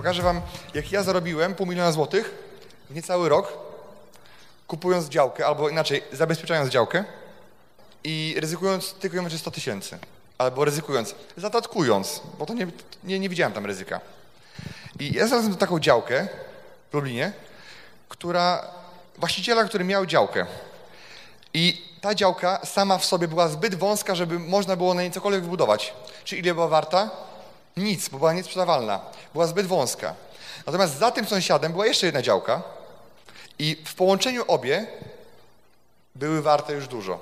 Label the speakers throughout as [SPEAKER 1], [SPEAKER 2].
[SPEAKER 1] Pokażę Wam, jak ja zarobiłem pół miliona złotych w niecały rok, kupując działkę, albo inaczej, zabezpieczając działkę i ryzykując tylko i wyłącznie 100 tysięcy. Albo ryzykując, zatatkując, bo to nie, nie, nie widziałem tam ryzyka. I ja znalazłem taką działkę w Lublinie, która, właściciela, który miał działkę. I ta działka sama w sobie była zbyt wąska, żeby można było na niej cokolwiek wybudować. Czy ile była warta? Nic, bo była niesprzedawalna. Była zbyt wąska. Natomiast za tym sąsiadem była jeszcze jedna działka i w połączeniu obie były warte już dużo.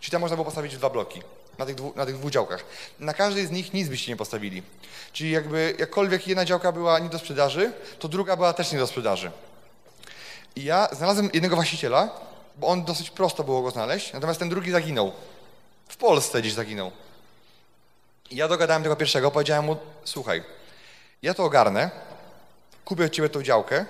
[SPEAKER 1] Czyli tam można było postawić dwa bloki na tych, dwu, na tych dwóch działkach. Na każdej z nich nic byście nie postawili. Czyli jakby jakkolwiek jedna działka była nie do sprzedaży, to druga była też nie do sprzedaży. I ja znalazłem jednego właściciela, bo on dosyć prosto było go znaleźć, natomiast ten drugi zaginął. W Polsce gdzieś zaginął. Ja dogadałem tego pierwszego, powiedziałem mu, słuchaj, ja to ogarnę, kupię od ciebie tą działkę,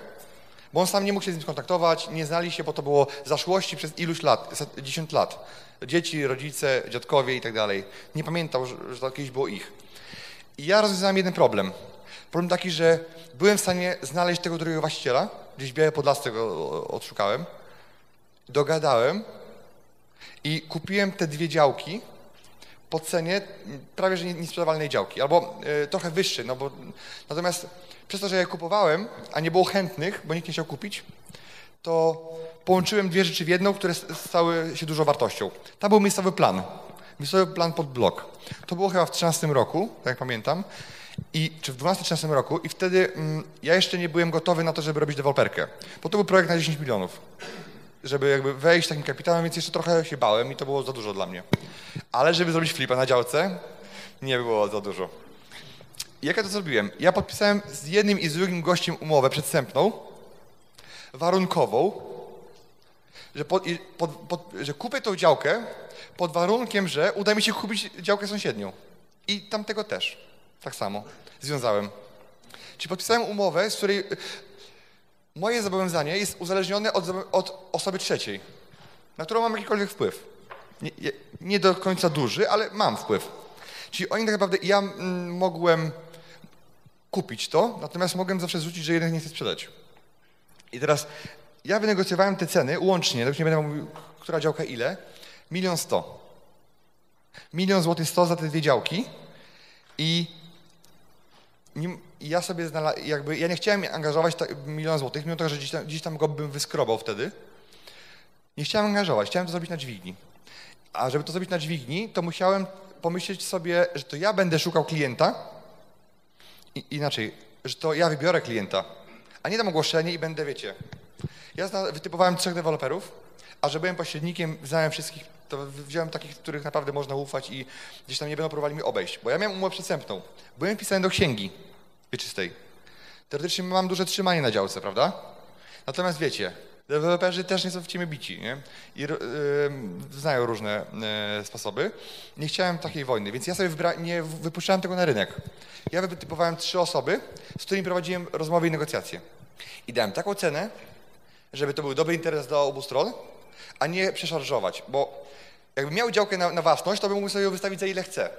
[SPEAKER 1] bo on sam nie mógł się z nim skontaktować, nie znali się, bo to było zaszłości przez iluś lat, 10 lat. Dzieci, rodzice, dziadkowie i tak dalej. Nie pamiętał, że, że to kiedyś było ich. I ja rozwiązałem jeden problem. Problem taki, że byłem w stanie znaleźć tego drugiego właściciela, gdzieś Białe Podlasce go odszukałem, dogadałem i kupiłem te dwie działki po cenie prawie że niesprzedawalnej działki, albo y, trochę wyższy, no bo natomiast przez to, że ja kupowałem, a nie było chętnych, bo nikt nie chciał kupić, to połączyłem dwie rzeczy w jedną, które stały się dużą wartością. Tam był miejscowy plan, miejscowy plan pod blok. To było chyba w 13 roku, tak jak pamiętam, i, czy w 12-13 roku i wtedy mm, ja jeszcze nie byłem gotowy na to, żeby robić deweloperkę, bo to był projekt na 10 milionów żeby jakby wejść takim kapitałem, więc jeszcze trochę się bałem i to było za dużo dla mnie. Ale żeby zrobić flipa na działce, nie było za dużo. Jak ja to zrobiłem? Ja podpisałem z jednym i z drugim gościem umowę przedstępną, warunkową, że, pod, pod, pod, że kupię tą działkę pod warunkiem, że uda mi się kupić działkę sąsiednią. I tamtego też. Tak samo. Związałem. Czyli podpisałem umowę, z której moje zobowiązanie jest uzależnione od, od osoby trzeciej, na którą mam jakikolwiek wpływ. Nie, nie, do końca duży, ale mam wpływ. Czyli oni tak naprawdę, ja mm, mogłem kupić to, natomiast mogłem zawsze zrzucić, że jeden nie chce sprzedać. I teraz ja wynegocjowałem te ceny łącznie, już nie będę mówił, która działka ile, milion sto. Milion złotych sto za te dwie działki i nie, ja sobie znalazłem, jakby, ja nie chciałem angażować ta, milion złotych, mimo to, że gdzieś tam, gdzieś tam go bym wyskrobał wtedy. Nie chciałem angażować, chciałem to zrobić na dźwigni. A żeby to zrobić na dźwigni, to musiałem pomyśleć sobie, że to ja będę szukał klienta, I, inaczej, że to ja wybiorę klienta, a nie dam ogłoszenie i będę, wiecie. Ja wytypowałem trzech deweloperów, a że byłem pośrednikiem, znałem wszystkich, to wziąłem takich, których naprawdę można ufać i gdzieś tam nie będą próbowali mi obejść. Bo ja miałem umowę przestępną. Byłem wpisany do księgi wieczystej. Teoretycznie mam duże trzymanie na działce, prawda? Natomiast wiecie, deweloperzy też nie są w bici, nie? I yy, znają różne yy, sposoby. Nie chciałem takiej wojny, więc ja sobie nie wypuszczałem tego na rynek. Ja wytypowałem trzy osoby, z którymi prowadziłem rozmowy i negocjacje. I dałem taką cenę, żeby to był dobry interes dla obu stron, a nie przeszarżować, bo jakbym miał działkę na, na własność, to bym mógł sobie ją wystawić za ile chcę.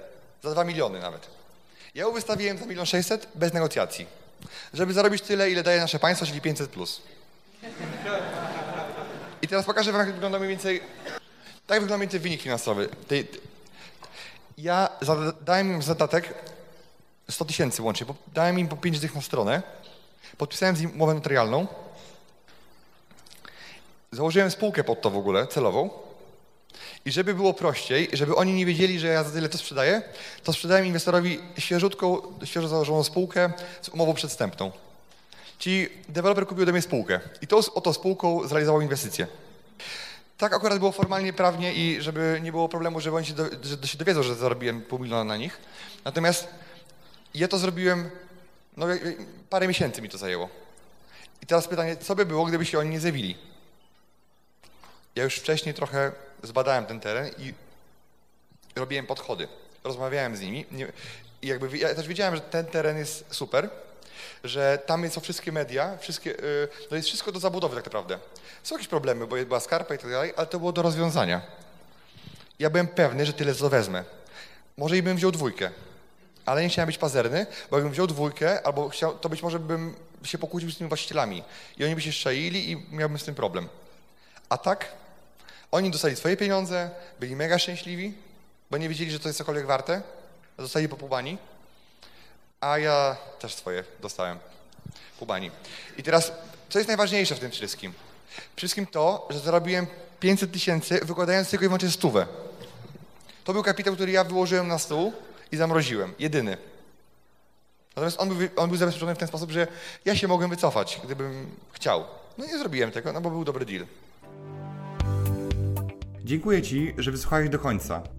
[SPEAKER 1] Za dwa miliony nawet. Ja ją wystawiłem za milion sześćset bez negocjacji. Żeby zarobić tyle, ile daje nasze państwo, czyli 500 plus. Teraz pokażę wam, jak wygląda mniej więcej, tak wygląda mniej więcej wynik finansowy. Ja dałem im zadatek 100 tysięcy łącznie, dałem im po 5 dych na stronę, podpisałem z nim umowę notarialną, założyłem spółkę pod to w ogóle, celową, i żeby było prościej, żeby oni nie wiedzieli, że ja za tyle to sprzedaję, to sprzedałem inwestorowi świeżutką, świeżo założoną spółkę z umową przedstępną. Czyli deweloper kupił ode mnie spółkę i tą oto spółką zrealizował inwestycję. Tak akurat było formalnie, prawnie i żeby nie było problemu, żeby oni się, do, że się dowiedzą, że zarobiłem pół miliona na nich. Natomiast ja to zrobiłem No parę miesięcy mi to zajęło. I teraz pytanie, co by było, gdyby się oni nie zjawili? Ja już wcześniej trochę zbadałem ten teren i robiłem podchody. Rozmawiałem z nimi nie, i jakby ja też wiedziałem, że ten teren jest super, że tam są wszystkie media, wszystkie, no jest wszystko do zabudowy tak naprawdę. Są jakieś problemy, bo była skarpa i tak dalej, ale to było do rozwiązania. Ja byłem pewny, że tyle co wezmę. Może i bym wziął dwójkę, ale nie chciałem być pazerny, bo jakbym wziął dwójkę, albo chciał, to być może bym się pokłócił z tymi właścicielami i oni by się szczaili i miałbym z tym problem. A tak, oni dostali swoje pieniądze, byli mega szczęśliwi, bo nie wiedzieli, że to jest cokolwiek warte, dostali po półbani, a ja też swoje dostałem, półbani. I teraz, co jest najważniejsze w tym wszystkim? Wszystkim to, że zarobiłem 500 tysięcy, wykładając tylko i wyłącznie stówę. To był kapitał, który ja wyłożyłem na stół i zamroziłem. Jedyny. Natomiast on był, on był zabezpieczony w ten sposób, że ja się mogłem wycofać, gdybym chciał. No nie zrobiłem tego, no bo był dobry deal.
[SPEAKER 2] Dziękuję Ci, że wysłuchałeś do końca.